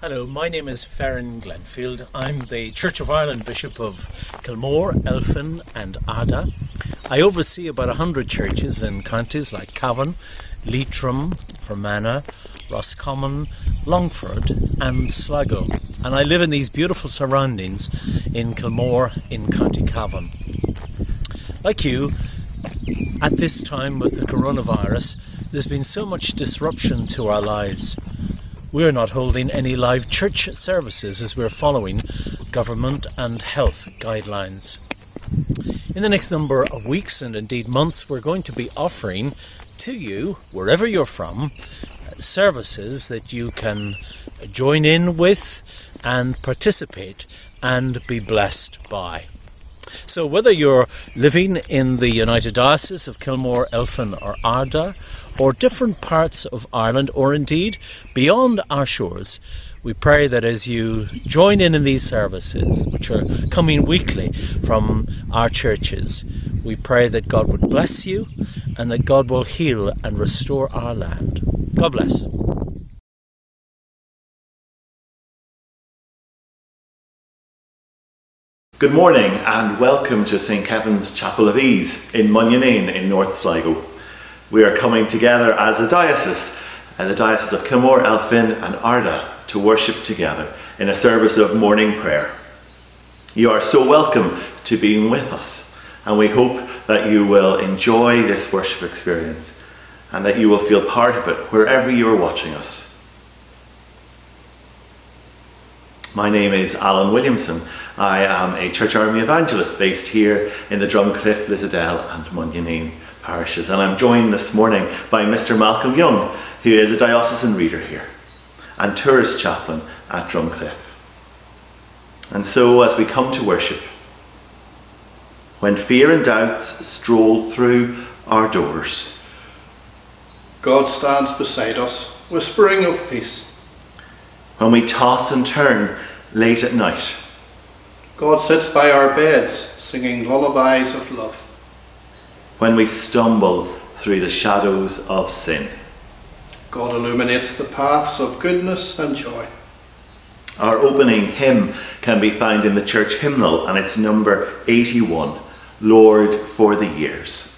Hello, my name is Ferran Glenfield. I'm the Church of Ireland Bishop of Kilmore, Elphin, and Ardagh. I oversee about 100 churches in counties like Cavan, Leitrim, Fermanagh, Roscommon, Longford, and Sligo. And I live in these beautiful surroundings in Kilmore in County Cavan. Like you, at this time with the coronavirus, there's been so much disruption to our lives. We're not holding any live church services as we're following government and health guidelines. In the next number of weeks and indeed months, we're going to be offering to you, wherever you're from, services that you can join in with and participate and be blessed by. So, whether you're living in the United Diocese of Kilmore, Elphin, or Ardagh, or different parts of Ireland, or indeed beyond our shores, we pray that as you join in in these services, which are coming weekly from our churches, we pray that God would bless you and that God will heal and restore our land. God bless. Good morning and welcome to St. Kevin's Chapel of Ease in Munninane in North Sligo. We are coming together as a diocese, and the Diocese of Kilmore, Elphin and Ardagh, to worship together in a service of morning prayer. You are so welcome to being with us, and we hope that you will enjoy this worship experience and that you will feel part of it wherever you are watching us. My name is Alan Williamson. I am a Church Army evangelist based here in the Drumcliffe, Lissadell, and Munninane parishes, and I'm joined this morning by Mr. Malcolm Young, who is a diocesan reader here and tourist chaplain at Drumcliffe. And so, as we come to worship, when fear and doubts stroll through our doors, God stands beside us, whispering of peace. when we toss and turn late at night, God sits by our beds, singing lullabies of love. When we stumble through the shadows of sin. God illuminates the paths of goodness and joy. Our opening hymn can be found in the church hymnal and it's number 81 Lord for the Years.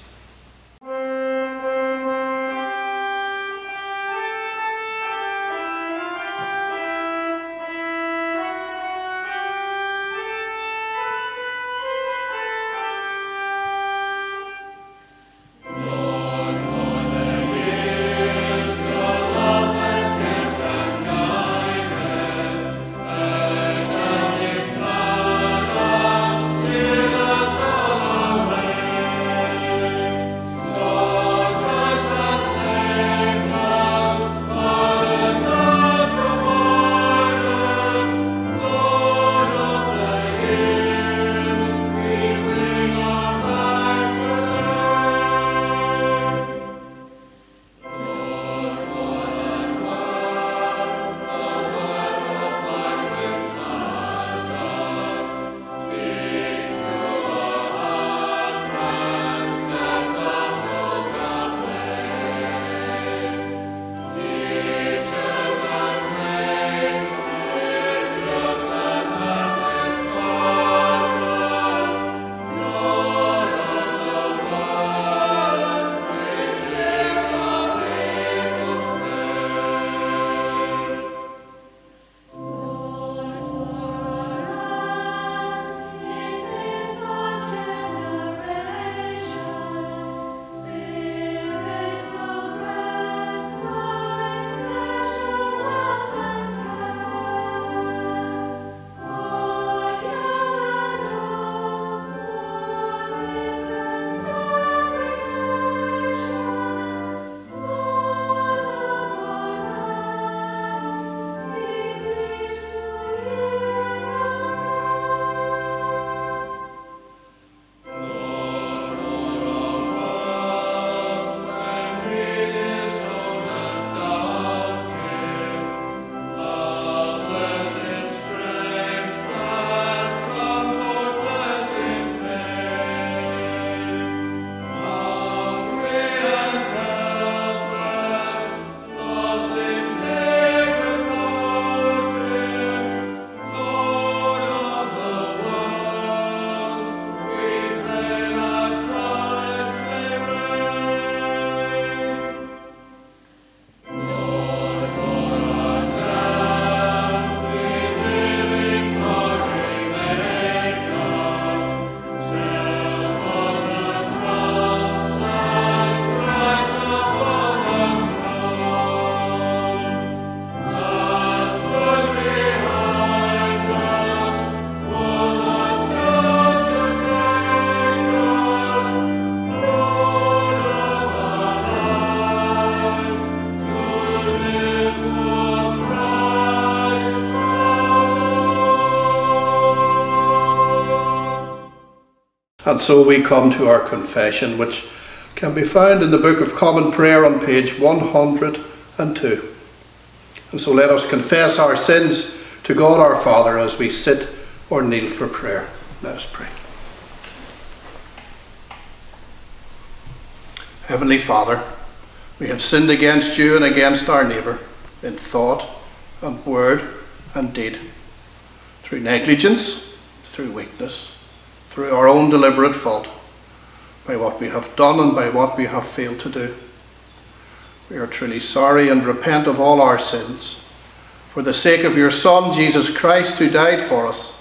And so we come to our confession, which can be found in the Book of Common Prayer on page 102. And so let us confess our sins to God our Father as we sit or kneel for prayer. Let us pray. Heavenly Father, we have sinned against you and against our neighbour in thought and word and deed, through negligence, through weakness, through our own deliberate fault, by what we have done and by what we have failed to do. We are truly sorry and repent of all our sins. For the sake of your Son, Jesus Christ, who died for us,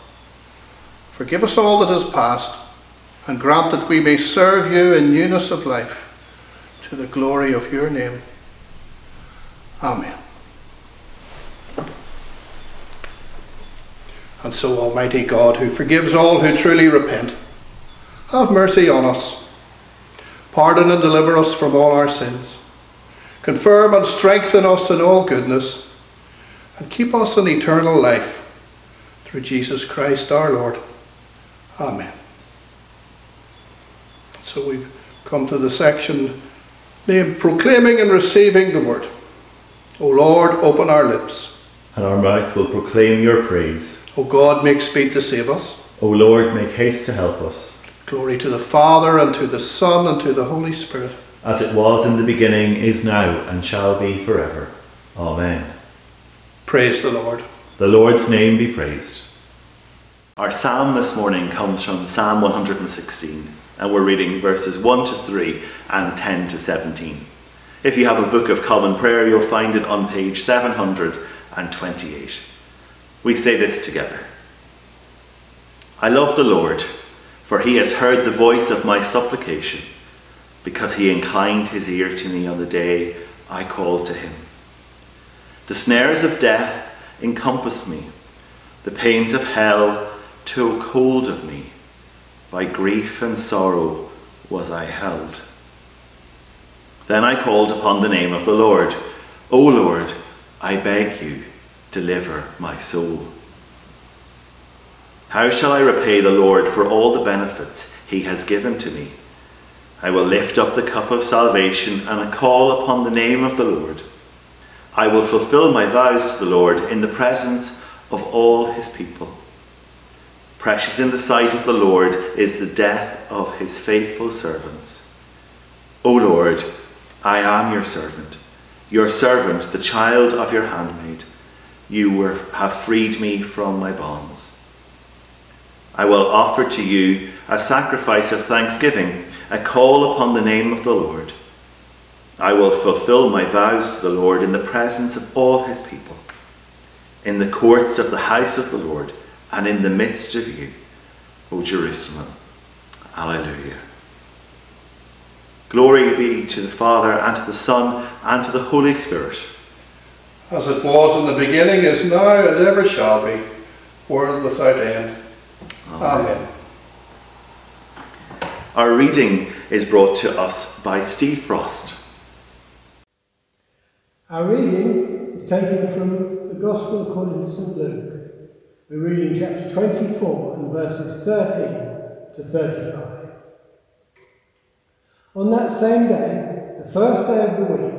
forgive us all that is past, and grant that we may serve you in newness of life, to the glory of your name. Amen. And so, Almighty God, who forgives all who truly repent, have mercy on us. Pardon and deliver us from all our sins. Confirm and strengthen us in all goodness, and keep us in eternal life through Jesus Christ our Lord. Amen. So we've come to the section named Proclaiming and Receiving the Word. O Lord, open our lips. And our mouth will proclaim your praise. O God, make speed to save us. O Lord, make haste to help us. Glory to the Father, and to the Son, and to the Holy Spirit. As it was in the beginning, is now, and shall be forever. Amen. Praise the Lord. The Lord's name be praised. Our psalm this morning comes from Psalm 116, and we're reading verses 1 to 3 and 10 to 17. If you have a book of common prayer, you'll find it on page 728. We say this together I love the Lord, for he has heard the voice of my supplication, because he inclined his ear to me on the day I called to him. The snares of death encompass me, the pains of hell took hold of me. By grief and sorrow was I held. Then I called upon the name of the Lord. O Lord, I beg you, deliver my soul. How shall I repay the Lord for all the benefits he has given to me? I will lift up the cup of salvation and call upon the name of the Lord. I will fulfill my vows to the Lord in the presence of all his people. Precious in the sight of the Lord is the death of his faithful servants. O Lord, I am your servant, your servant, the child of your handmaid. You were, have freed me from my bonds. I will offer to you a sacrifice of thanksgiving, a call upon the name of the Lord. I will fulfill my vows to the Lord in the presence of all his people, in the courts of the house of the Lord, and in the midst of you, O Jerusalem. Alleluia. Glory be to the Father, and to the Son, and to the Holy Spirit. As it was in the beginning, is now, and ever shall be, world without end. Amen. Our reading is brought to us by Steve Frost. Our reading is taken from the Gospel according to St Luke. We're reading chapter 24 and verses 13 to 35. On that same day, the first day of the week,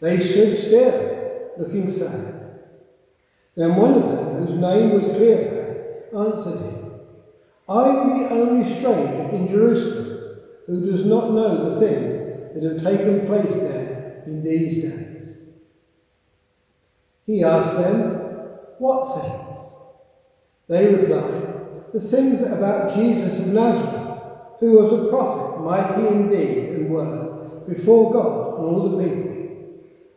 They stood still, looking sad. Then one of them, whose name was Cleopas, answered him, Are you the only stranger in Jerusalem who does not know the things that have taken place there in these days? He asked them, What things? They replied, The things about Jesus of Nazareth, who was a prophet, mighty in deed and word, before God and all the people,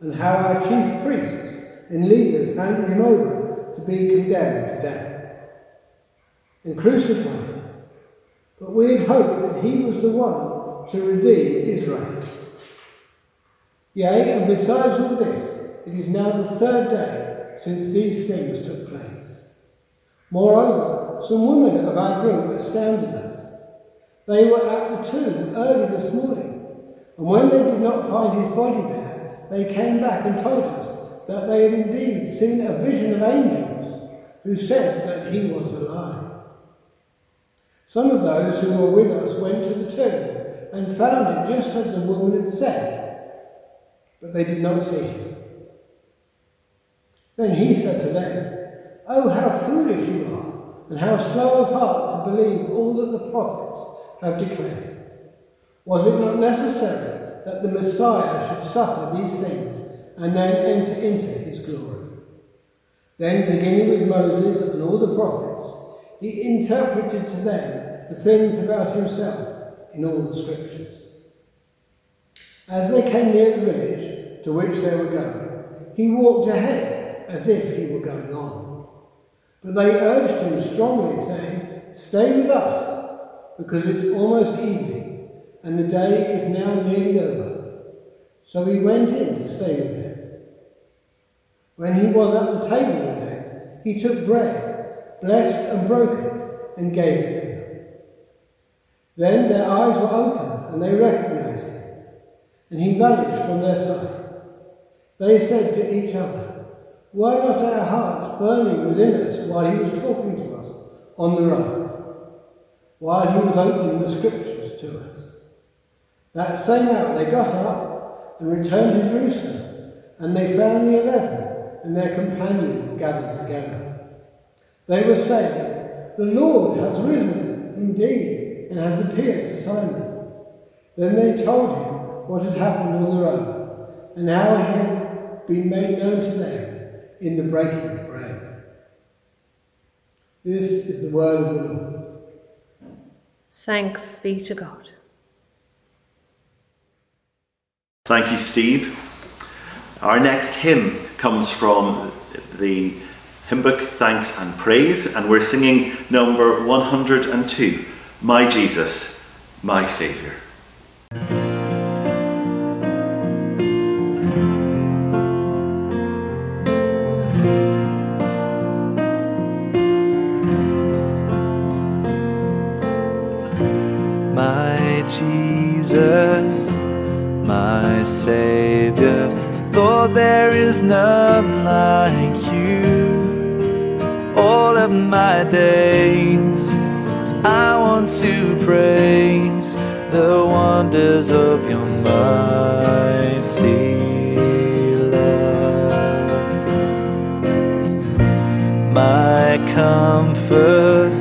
and how our chief priests and leaders handed him over to be condemned to death and crucified him. but we had hoped that he was the one to redeem Israel. Yea, and besides all this, it is now the third day since these things took place. Moreover, some women of our group astounded us. They were at the tomb early this morning, and when they did not find his body there, they came back and told us that they had indeed seen a vision of angels who said that he was alive. Some of those who were with us went to the tomb and found it just as the woman had said, but they did not see him. Then he said to them, Oh, how foolish you are, and how slow of heart to believe all that the prophets have declared. Was it not necessary that the Messiah should suffer these things and then enter into his glory? Then, beginning with Moses and all the prophets, he interpreted to them the things about himself in all the scriptures. As they came near the village to which they were going, he walked ahead as if he were going on. But they urged him strongly, saying, Stay with us, because it's almost evening, and the day is now nearly over. So he went in to stay with them. When he was at the table with them, he took bread, blessed and broke it, and gave it to them. Then their eyes were opened, and they recognized him, and he vanished from their sight. They said to each other, why not our hearts burning within us while he was talking to us on the road, while he was opening the scriptures to us? That same hour they got up and returned to Jerusalem, and they found the eleven and their companions gathered together. They were saying, The Lord has risen indeed and has appeared to Simon. Then they told him what had happened on the road and how he had been made known to them in the breaking of bread. This is the word of the Lord. Thanks be to God. Thank you, Steve. Our next hymn comes from the hymn book Thanks and Praise, and we're singing number 102 My Jesus, My Saviour. Is none like you. All of my days, I want to praise the wonders of your mighty love. My comfort,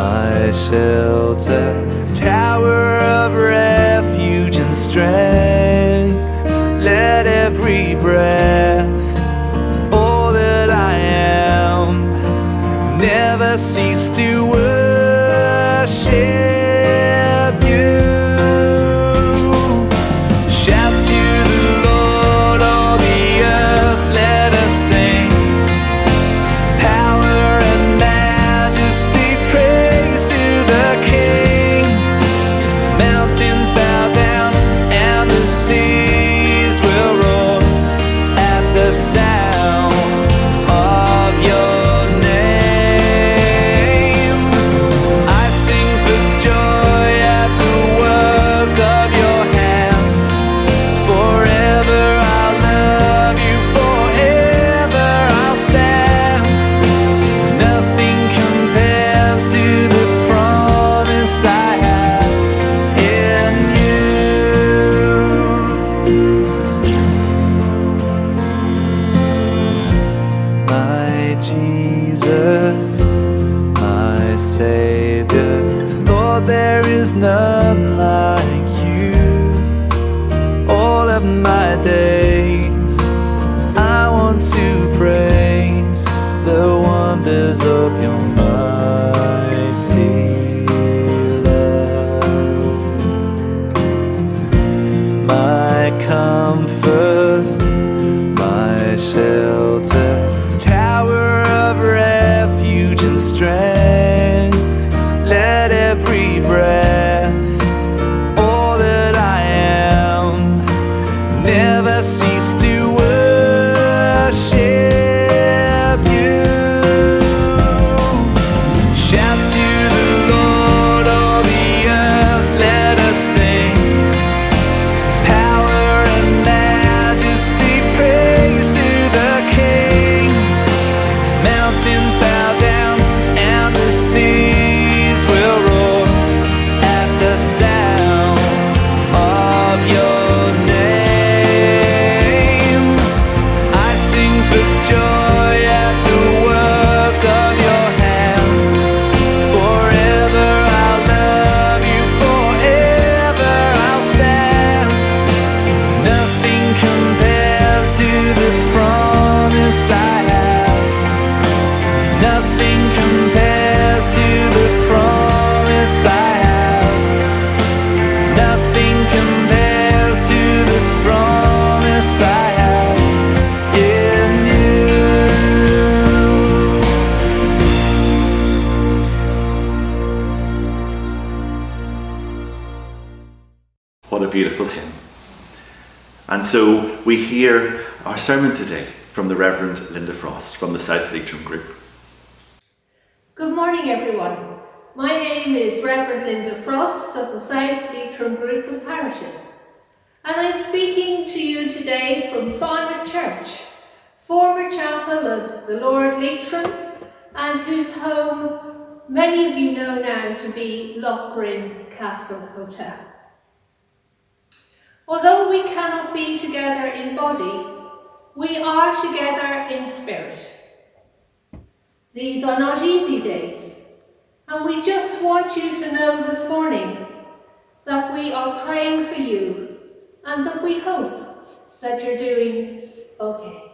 my shelter, tower of refuge and strength breath, all that I am, never cease to worship. Group. Good morning, everyone. My name is Reverend Linda Frost of the South Leitrim Group of Parishes, and I'm speaking to you today from Farnaught Church, former chapel of the Lord Leitrim, and whose home many of you know now to be Lough Rynn Castle Hotel. Although we cannot be together in body, we are together in spirit. These are not easy days, and we just want you to know this morning that we are praying for you and that we hope that you're doing okay.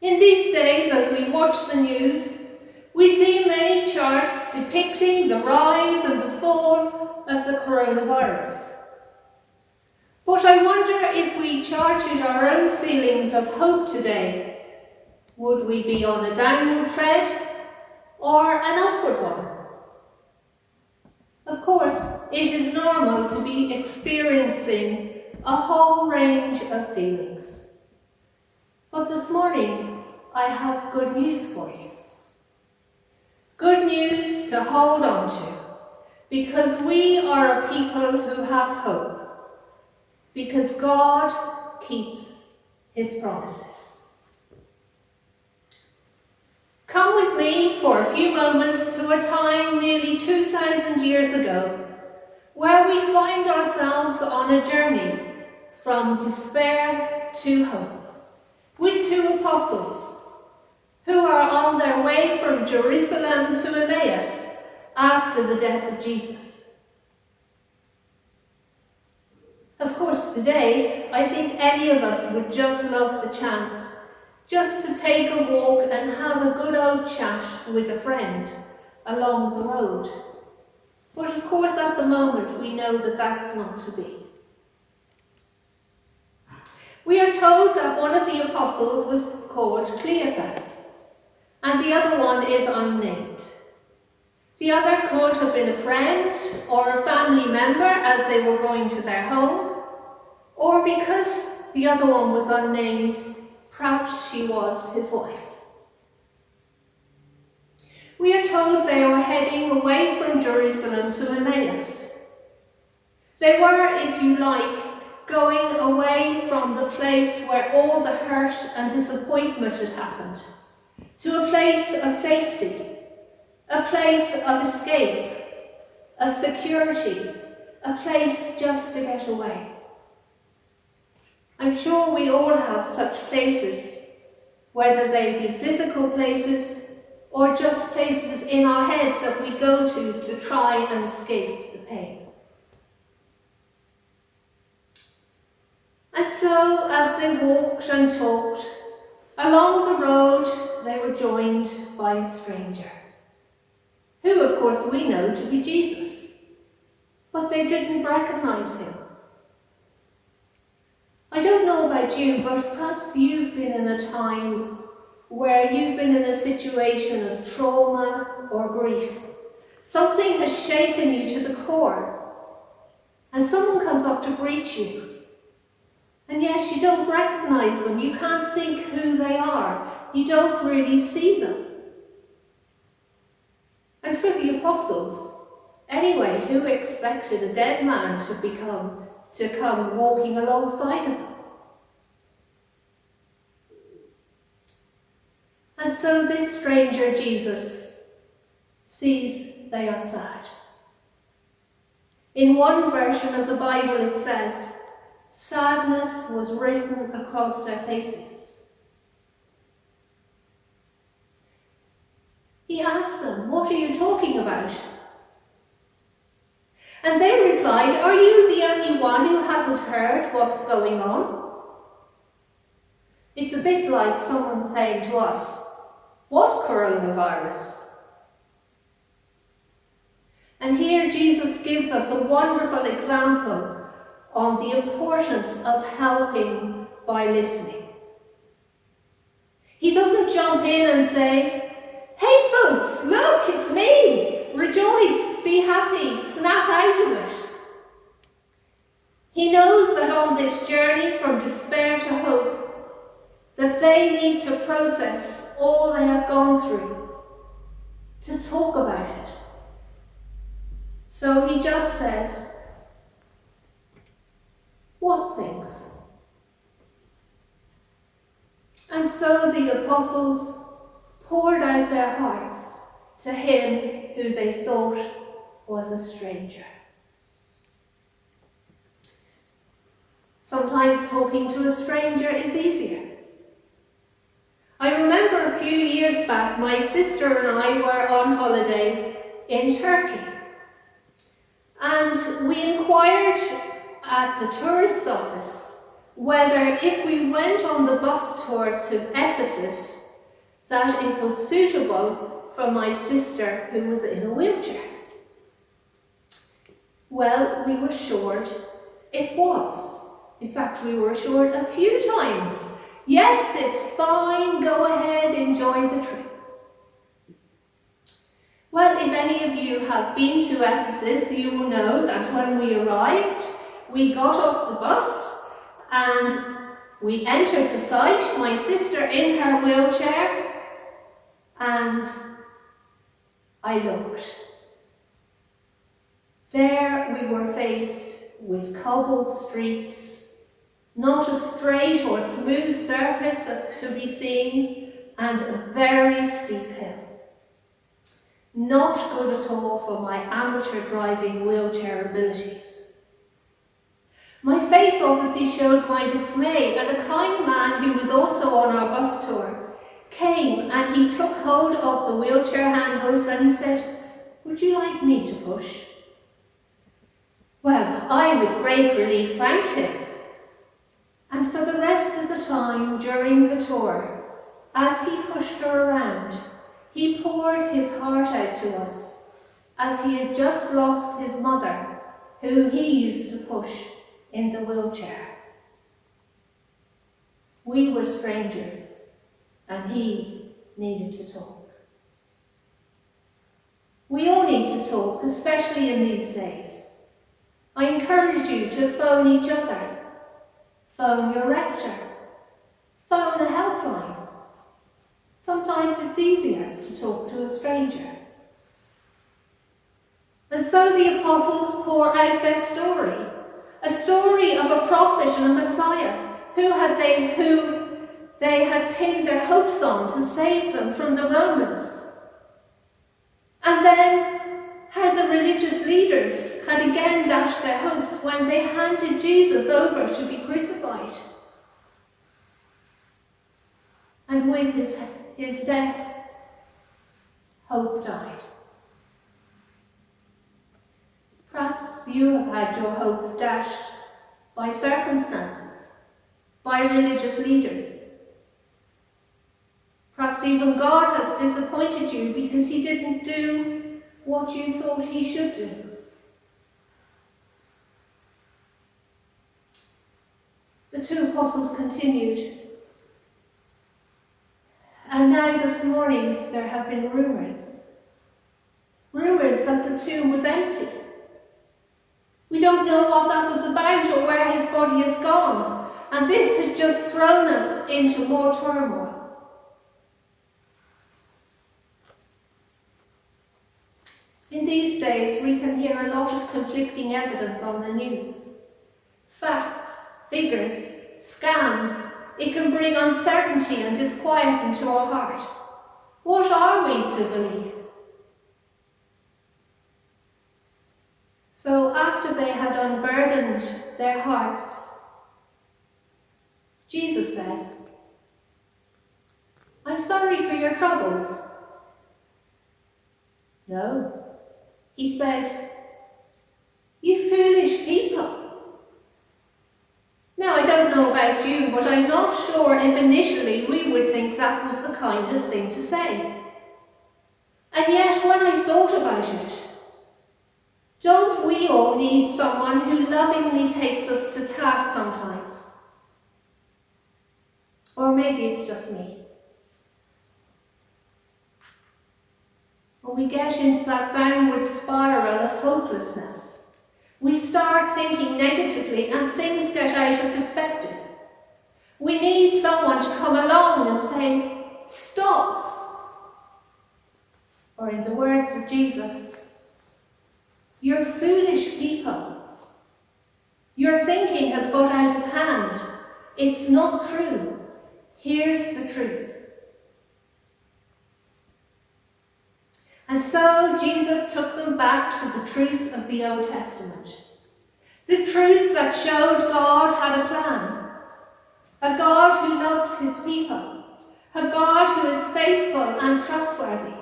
In these days, as we watch the news, we see many charts depicting the rise and the fall of the coronavirus. But I wonder if we charted our own feelings of hope today would we be on a downward tread or an upward one? Of course, it is normal to be experiencing a whole range of feelings. But this morning, I have good news for you. Good news to hold on to, because we are a people who have hope, because God keeps his promises. Come with me for a few moments to a time nearly 2,000 years ago where we find ourselves on a journey from despair to hope with two apostles who are on their way from Jerusalem to Emmaus after the death of Jesus. Of course, today, I think any of us would just love the chance just to take a walk and have a good old chat with a friend along the road. But of course, at the moment, we know that that's not to be. We are told that one of the apostles was called Cleopas, and the other one is unnamed. The other could have been a friend or a family member as they were going to their home, or because the other one was unnamed, perhaps she was his wife. We are told they were heading away from Jerusalem to Emmaus. They were, if you like, going away from the place where all the hurt and disappointment had happened, to a place of safety, a place of escape, of security, a place just to get away. Sure we all have such places, whether they be physical places or just places in our heads that we go to to try and escape the pain. And so, as they walked and talked, along the road they were joined by a stranger, who, of course, we know to be Jesus, but they didn't recognize him. I don't know about you, but perhaps you've been in a time where you've been in a situation of trauma or grief. Something has shaken you to the core. and someone comes up to greet you. And yes, you don't recognize them, you can't think who they are, you don't really see them. And for the apostles, anyway, who expected a dead man to become to come walking alongside of them? And so this stranger Jesus sees they are sad. In one version of the Bible it says, sadness was written across their faces. He asks them, What are you talking about? And they replied, Are you the only one who hasn't heard what's going on? It's a bit like someone saying to us, What coronavirus? And here Jesus gives us a wonderful example on the importance of helping by listening. He doesn't jump in and say, Hey folks, look, it's me! Rejoice, be happy, snap out of it. He knows that on this journey from despair to hope, that they need to process all they have gone through, to talk about it. So he just says, What things? And so the apostles poured out their hearts to him who they thought was a stranger. Sometimes talking to a stranger is easier. I remember a few years back, my sister and I were on holiday in Turkey. And we inquired at the tourist office whether if we went on the bus tour to Ephesus, that it was suitable for my sister who was in a wheelchair. Well, we were assured it was. In fact, we were assured a few times. Yes, it's fine, go ahead, enjoy the trip. Well, if any of you have been to Ephesus, you will know that when we arrived, we got off the bus and we entered the site, my sister in her wheelchair, and I looked. There we were faced with cobbled streets, not a straight or smooth surface as to be seen, and a very steep hill. Not good at all for my amateur driving wheelchair abilities. My face obviously showed my dismay, and a kind man who was also on our bus tour came and he took hold of the wheelchair handles and he said, Would you like me to push? Well, I with great relief thanked him. And for the rest of the time during the tour, as he pushed her around, he poured his heart out to us, as he had just lost his mother, who he used to push in the wheelchair. We were strangers, and he needed to talk. We all need to talk, especially in these days. I encourage you to phone each other, phone your rector, phone a helpline. Sometimes it's easier to talk to a stranger. And so the apostles pour out their story, a story of a prophet and a Messiah who had they who they had pinned their hopes on to save them from the Romans. And then how the religious leaders had again dashed their hopes when they handed Jesus over to be crucified. And with his, his death, hope died. Perhaps you have had your hopes dashed by circumstances, by religious leaders. Perhaps even God has disappointed you because he didn't do what you thought he should do. The two apostles continued. And now this morning there have been rumours. Rumours that the tomb was empty. We don't know what that was about or where his body has gone, and this has just thrown us into more turmoil. In these days, we can hear a lot of conflicting evidence on the news. Facts, figures, scams, it can bring uncertainty and disquiet into our heart. What are we to believe? So, after they had unburdened their hearts, Jesus said, I'm sorry for your troubles. No, he said, You foolish people. Now, I don't know about you, but I'm not sure if initially we would think that was the kindest thing to say. And yet, when I thought about it, don't we all need someone who lovingly takes us to task sometimes? Or maybe it's just me. When we get into that downward spiral of hopelessness, we start thinking negatively and things get out of perspective. We need someone to come along and say, Stop! Or, in the words of Jesus, You're foolish people. Your thinking has got out of hand. It's not true. Here's the truth. And so Jesus took them back to the truth of the Old Testament. The truth that showed God had a plan. A God who loved his people. A God who is faithful and trustworthy.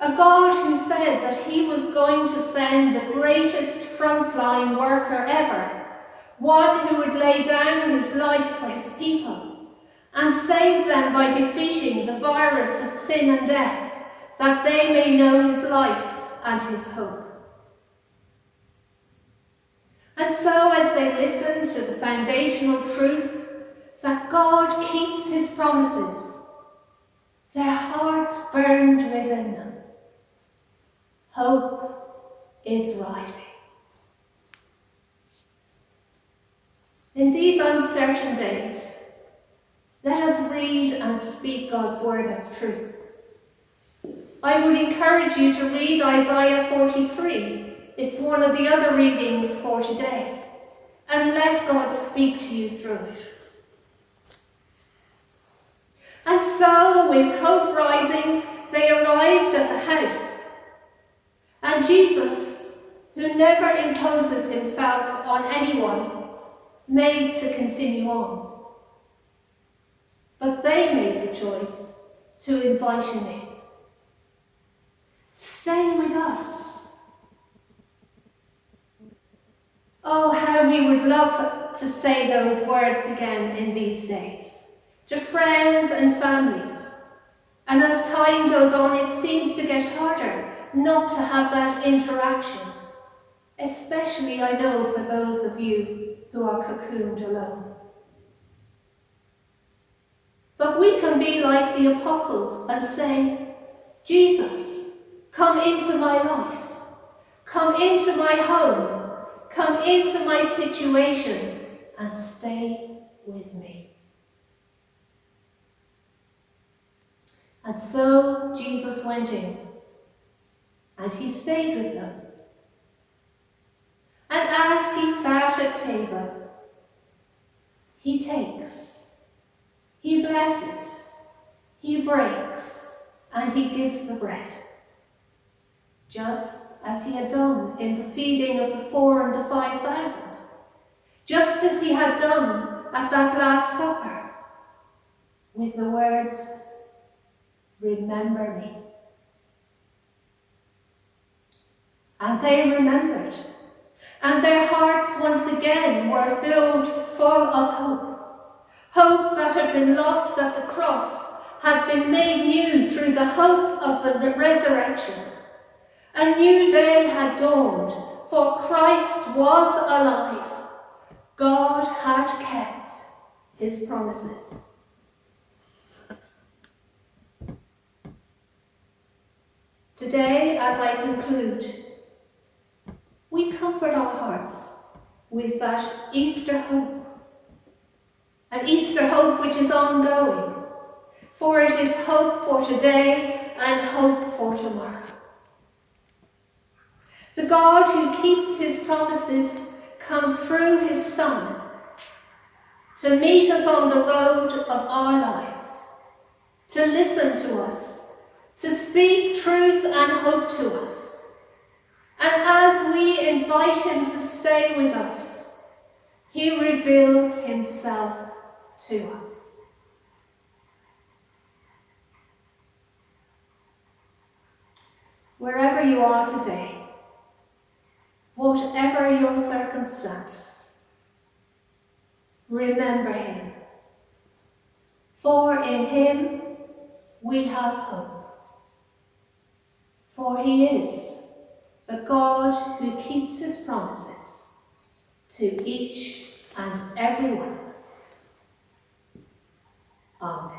A God who said that he was going to send the greatest frontline worker ever. One who would lay down his life for his people and save them by defeating the virus of sin and death that they may know his life and his hope. And so, as they listen to the foundational truth that God keeps his promises, their hearts burned within them. Hope is rising. In these uncertain days, let us read and speak God's word of truth. I would encourage you to read Isaiah 43. It's one of the other readings for today. And let God speak to you through it. And so, with hope rising, they arrived at the house. And Jesus, who never imposes himself on anyone, made to continue on. But they made the choice to invite him in. Stay with us. Oh, how we would love to say those words again in these days to friends and families. And as time goes on, it seems to get harder not to have that interaction, especially I know for those of you who are cocooned alone. But we can be like the apostles and say, Jesus, Come into my life. Come into my home. Come into my situation and stay with me. And so Jesus went in and he stayed with them. And as he sat at table, he takes, he blesses, he breaks, and he gives the bread just as he had done in the feeding of the four and the five thousand, just as he had done at that Last Supper, with the words, Remember me. And they remembered, and their hearts once again were filled full of hope. Hope that had been lost at the cross had been made new through the hope of the resurrection. A new day had dawned, for Christ was alive. God had kept his promises. Today, as I conclude, we comfort our hearts with that Easter hope. An Easter hope which is ongoing, for it is hope for today and hope for tomorrow. The God who keeps his promises comes through his Son to meet us on the road of our lives, to listen to us, to speak truth and hope to us. And as we invite him to stay with us, he reveals himself to us. Wherever you are today, whatever your circumstance, remember him. For in him we have hope. For he is the God who keeps his promises to each and every one of us. Amen.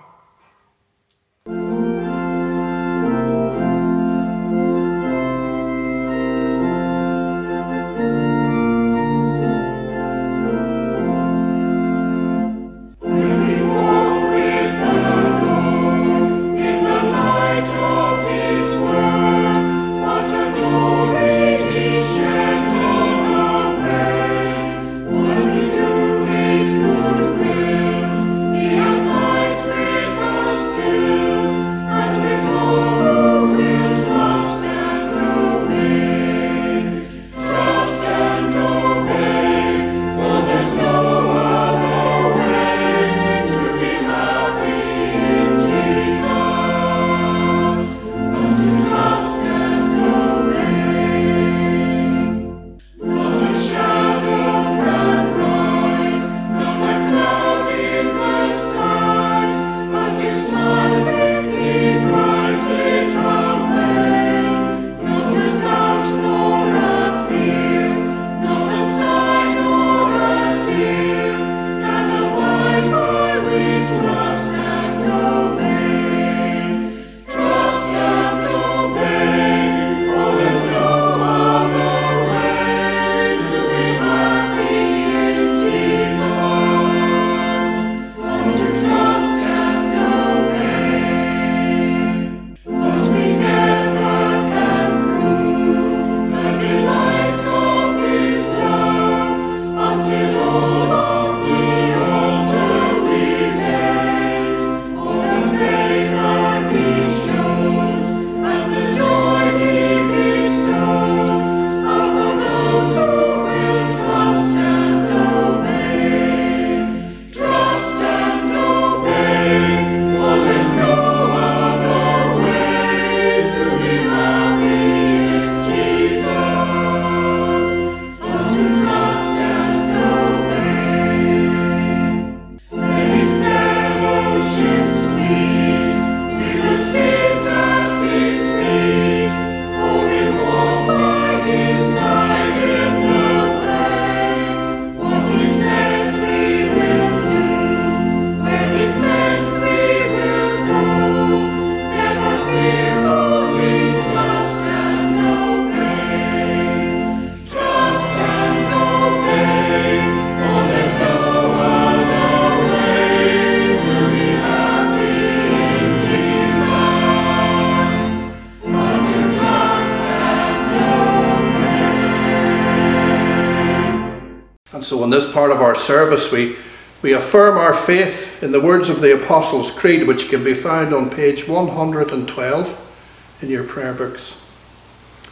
So, in this part of our service, we, we affirm our faith in the words of the Apostles' Creed, which can be found on page 112 in your prayer books.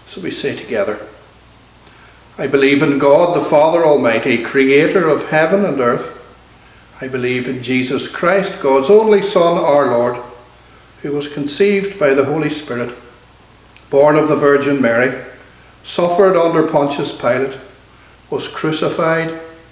So we say together I believe in God, the Father Almighty, creator of heaven and earth. I believe in Jesus Christ, God's only Son, our Lord, who was conceived by the Holy Spirit, born of the Virgin Mary, suffered under Pontius Pilate was crucified,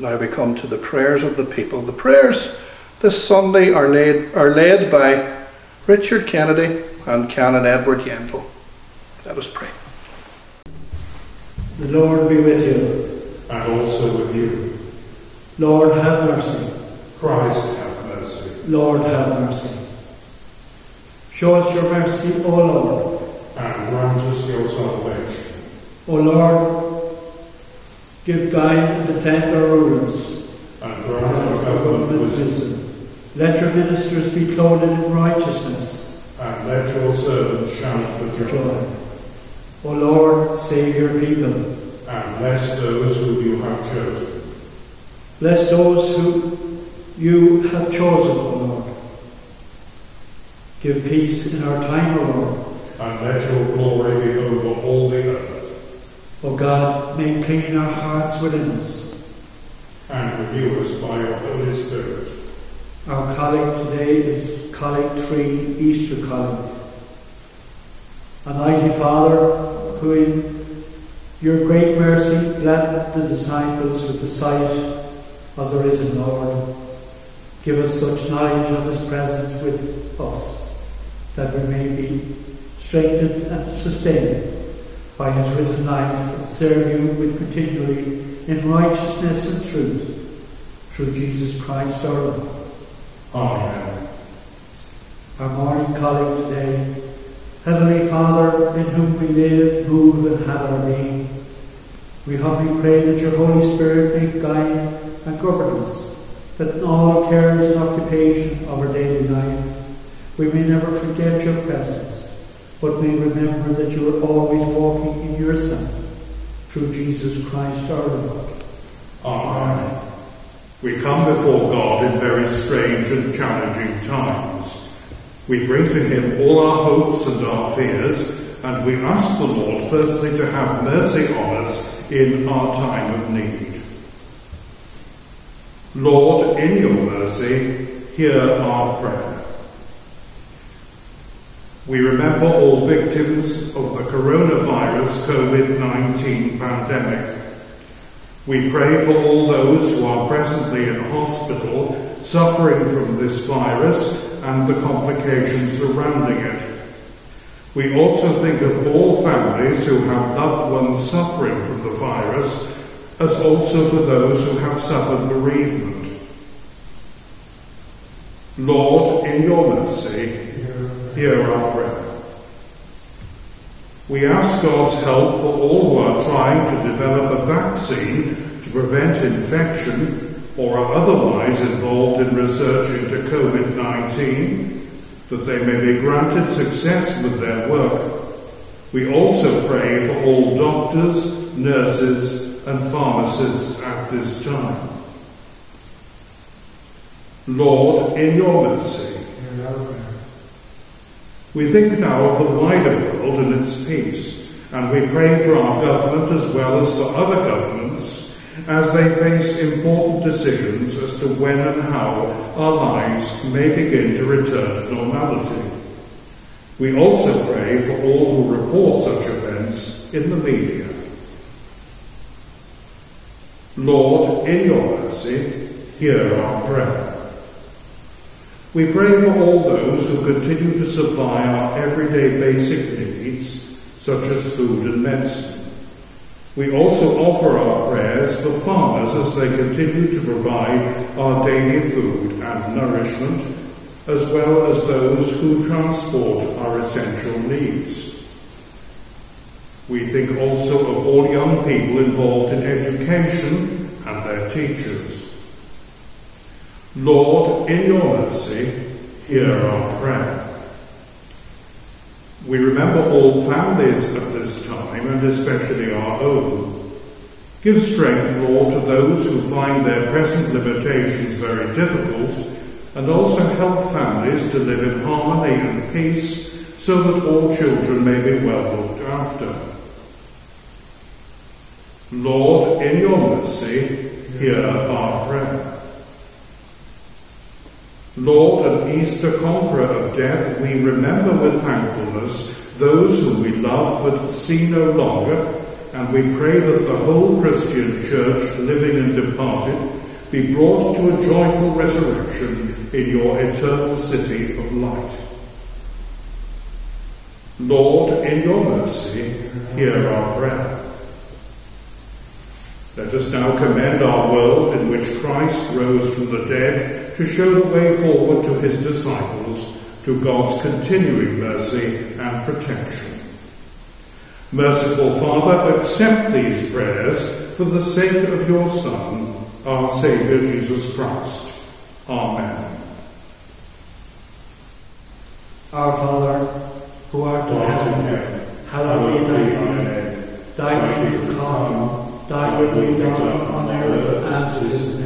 Now we come to the prayers of the people. The prayers this Sunday are, laid, are led by Richard Kennedy and Canon Edward Yendell. Let us pray. The Lord be with you. and also with you. Lord, have mercy. Christ have mercy. Lord, have mercy. Show us your mercy, O Lord. And grant us your salvation. O Lord, give guide and defend our rulers. And grant our government wisdom. Let your ministers be clothed in righteousness And let your servants shout for joy. joy. O Lord, save your people. And bless those whom you have chosen. Bless those who you have chosen, O Lord. Give peace in our time, O Lord. And let your glory be over all the earth. O God, make clean our hearts within us. And renew us by your Holy Spirit. Our collect today is collect 3, Easter Collect. Almighty Father, who in your great mercy gladdened the disciples with the sight of the risen Lord, give us such knowledge of his presence with us that we may be strengthened and sustained by his risen life and serve you with continually in righteousness and truth through Jesus Christ our Lord. Amen. Our morning collect today. Heavenly Father, in whom we live, move, and have our being, we humbly pray that your Holy Spirit may guide and govern us, that in all cares and occupation of our daily life, we may never forget your presence, but we remember that you are always walking in your Son, through Jesus Christ our Lord. Amen. We come before God in very strange and challenging times. We bring to Him all our hopes and our fears, and we ask the Lord firstly to have mercy on us in our time of need. Lord, in your mercy, hear our prayer. We remember all victims of the coronavirus COVID 19 pandemic. We pray for all those who are presently in hospital suffering from this virus and the complications surrounding it. We also think of all families who have loved ones suffering from the virus, as also for those who have suffered bereavement. Lord, in your mercy, hear our prayer. We ask God's help for all who are trying to develop a vaccine to prevent infection or are otherwise involved in research into COVID 19, that they may be granted success with their work. We also pray for all doctors, nurses, and pharmacists at this time. Lord, in your mercy, we think now of the wider world and its peace, and we pray for our government as well as for other governments as they face important decisions as to when and how our lives may begin to return to normality. We also pray for all who report such events in the media. Lord, in your mercy, hear our prayer. We pray for all those who continue to supply our everyday basic needs, such as food and medicine. We also offer our prayers for farmers as they continue to provide our daily food and nourishment, as well as those who transport our essential needs. We think also of all young people involved in education and their teachers. Lord, in your mercy, hear our prayer. We remember all families at this time, and especially our own. Give strength, Lord, to those who find their present limitations very difficult, and also help families to live in harmony and peace so that all children may be well looked after. Lord, in your mercy, hear our prayer. Lord and Easter conqueror of death, we remember with thankfulness those whom we love but see no longer, and we pray that the whole Christian church, living and departed, be brought to a joyful resurrection in your eternal city of light. Lord, in your mercy, hear our prayer. Let us now commend our world in which Christ rose from the dead to show the way forward to his disciples to God's continuing mercy and protection. Merciful Father, accept these prayers for the sake of your Son, our Saviour Jesus Christ. Amen. Our Father, who art in heaven, hallowed be thy name. Thy kingdom come, thy will be done on earth as it is.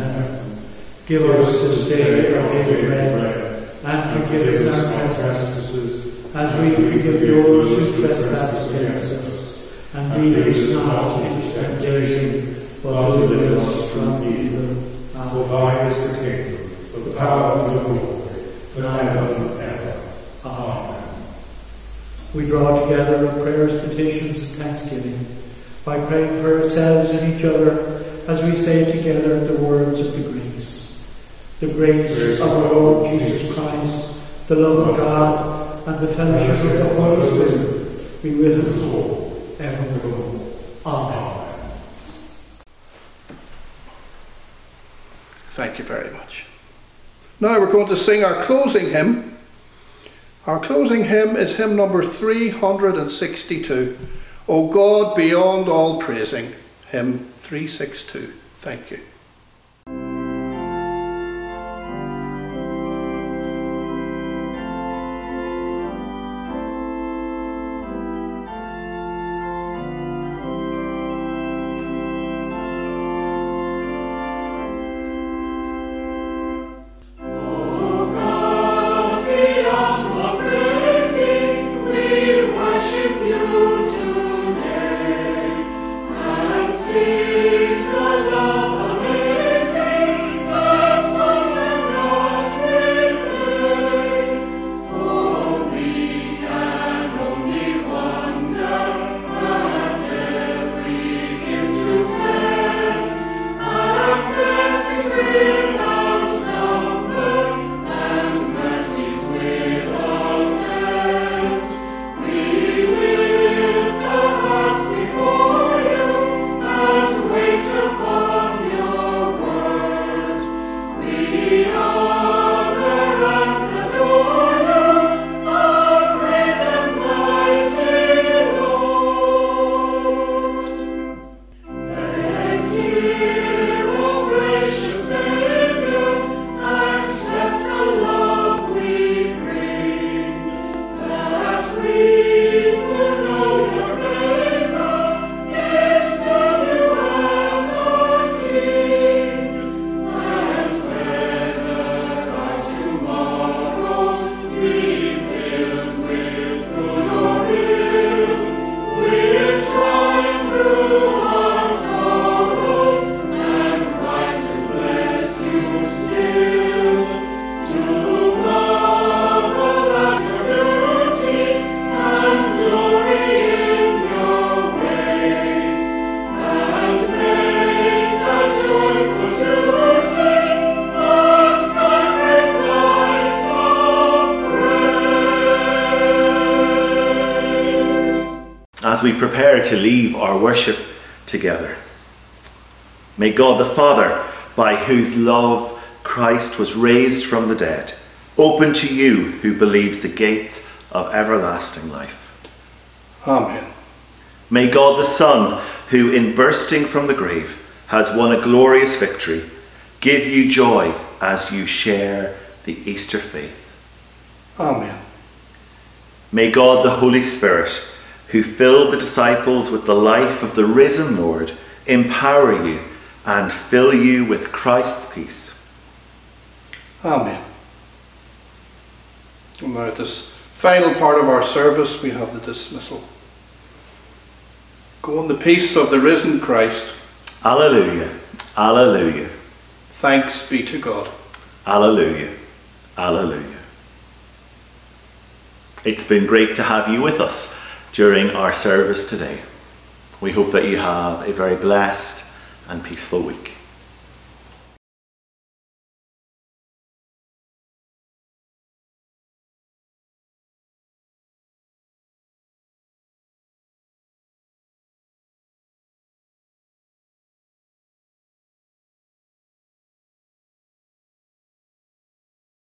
Give us this day our daily bread, and forgive us our trespasses, as we forgive those who trespass against us. And lead us not into temptation, but deliver us from evil. For thine is the kingdom, the power, and the glory, forever and ever. Amen. We draw together our prayers, petitions, and thanksgiving by praying for ourselves and each other as we say together the words of the grace. The grace of our Lord Jesus Christ, the love of God, and the fellowship of the Holy Spirit be with us all, evermore. Amen. Thank you very much. Now we're going to sing our closing hymn. Our closing hymn is hymn number 362. O God, beyond all praising. Hymn 362. Thank you. As we prepare to leave our worship together. May God the Father, by whose love Christ was raised from the dead, open to you who believes the gates of everlasting life. Amen. May God the Son, who in bursting from the grave has won a glorious victory, give you joy as you share the Easter faith. Amen. May God the Holy Spirit, who filled the disciples with the life of the risen Lord, empower you and fill you with Christ's peace. Amen. And now, at this final part of our service, we have the dismissal. Go in the peace of the risen Christ. Alleluia, alleluia, Thanks be to God. alleluia, alleluia. It's been great to have you with us during our service today. We hope that you have a very blessed and peaceful week.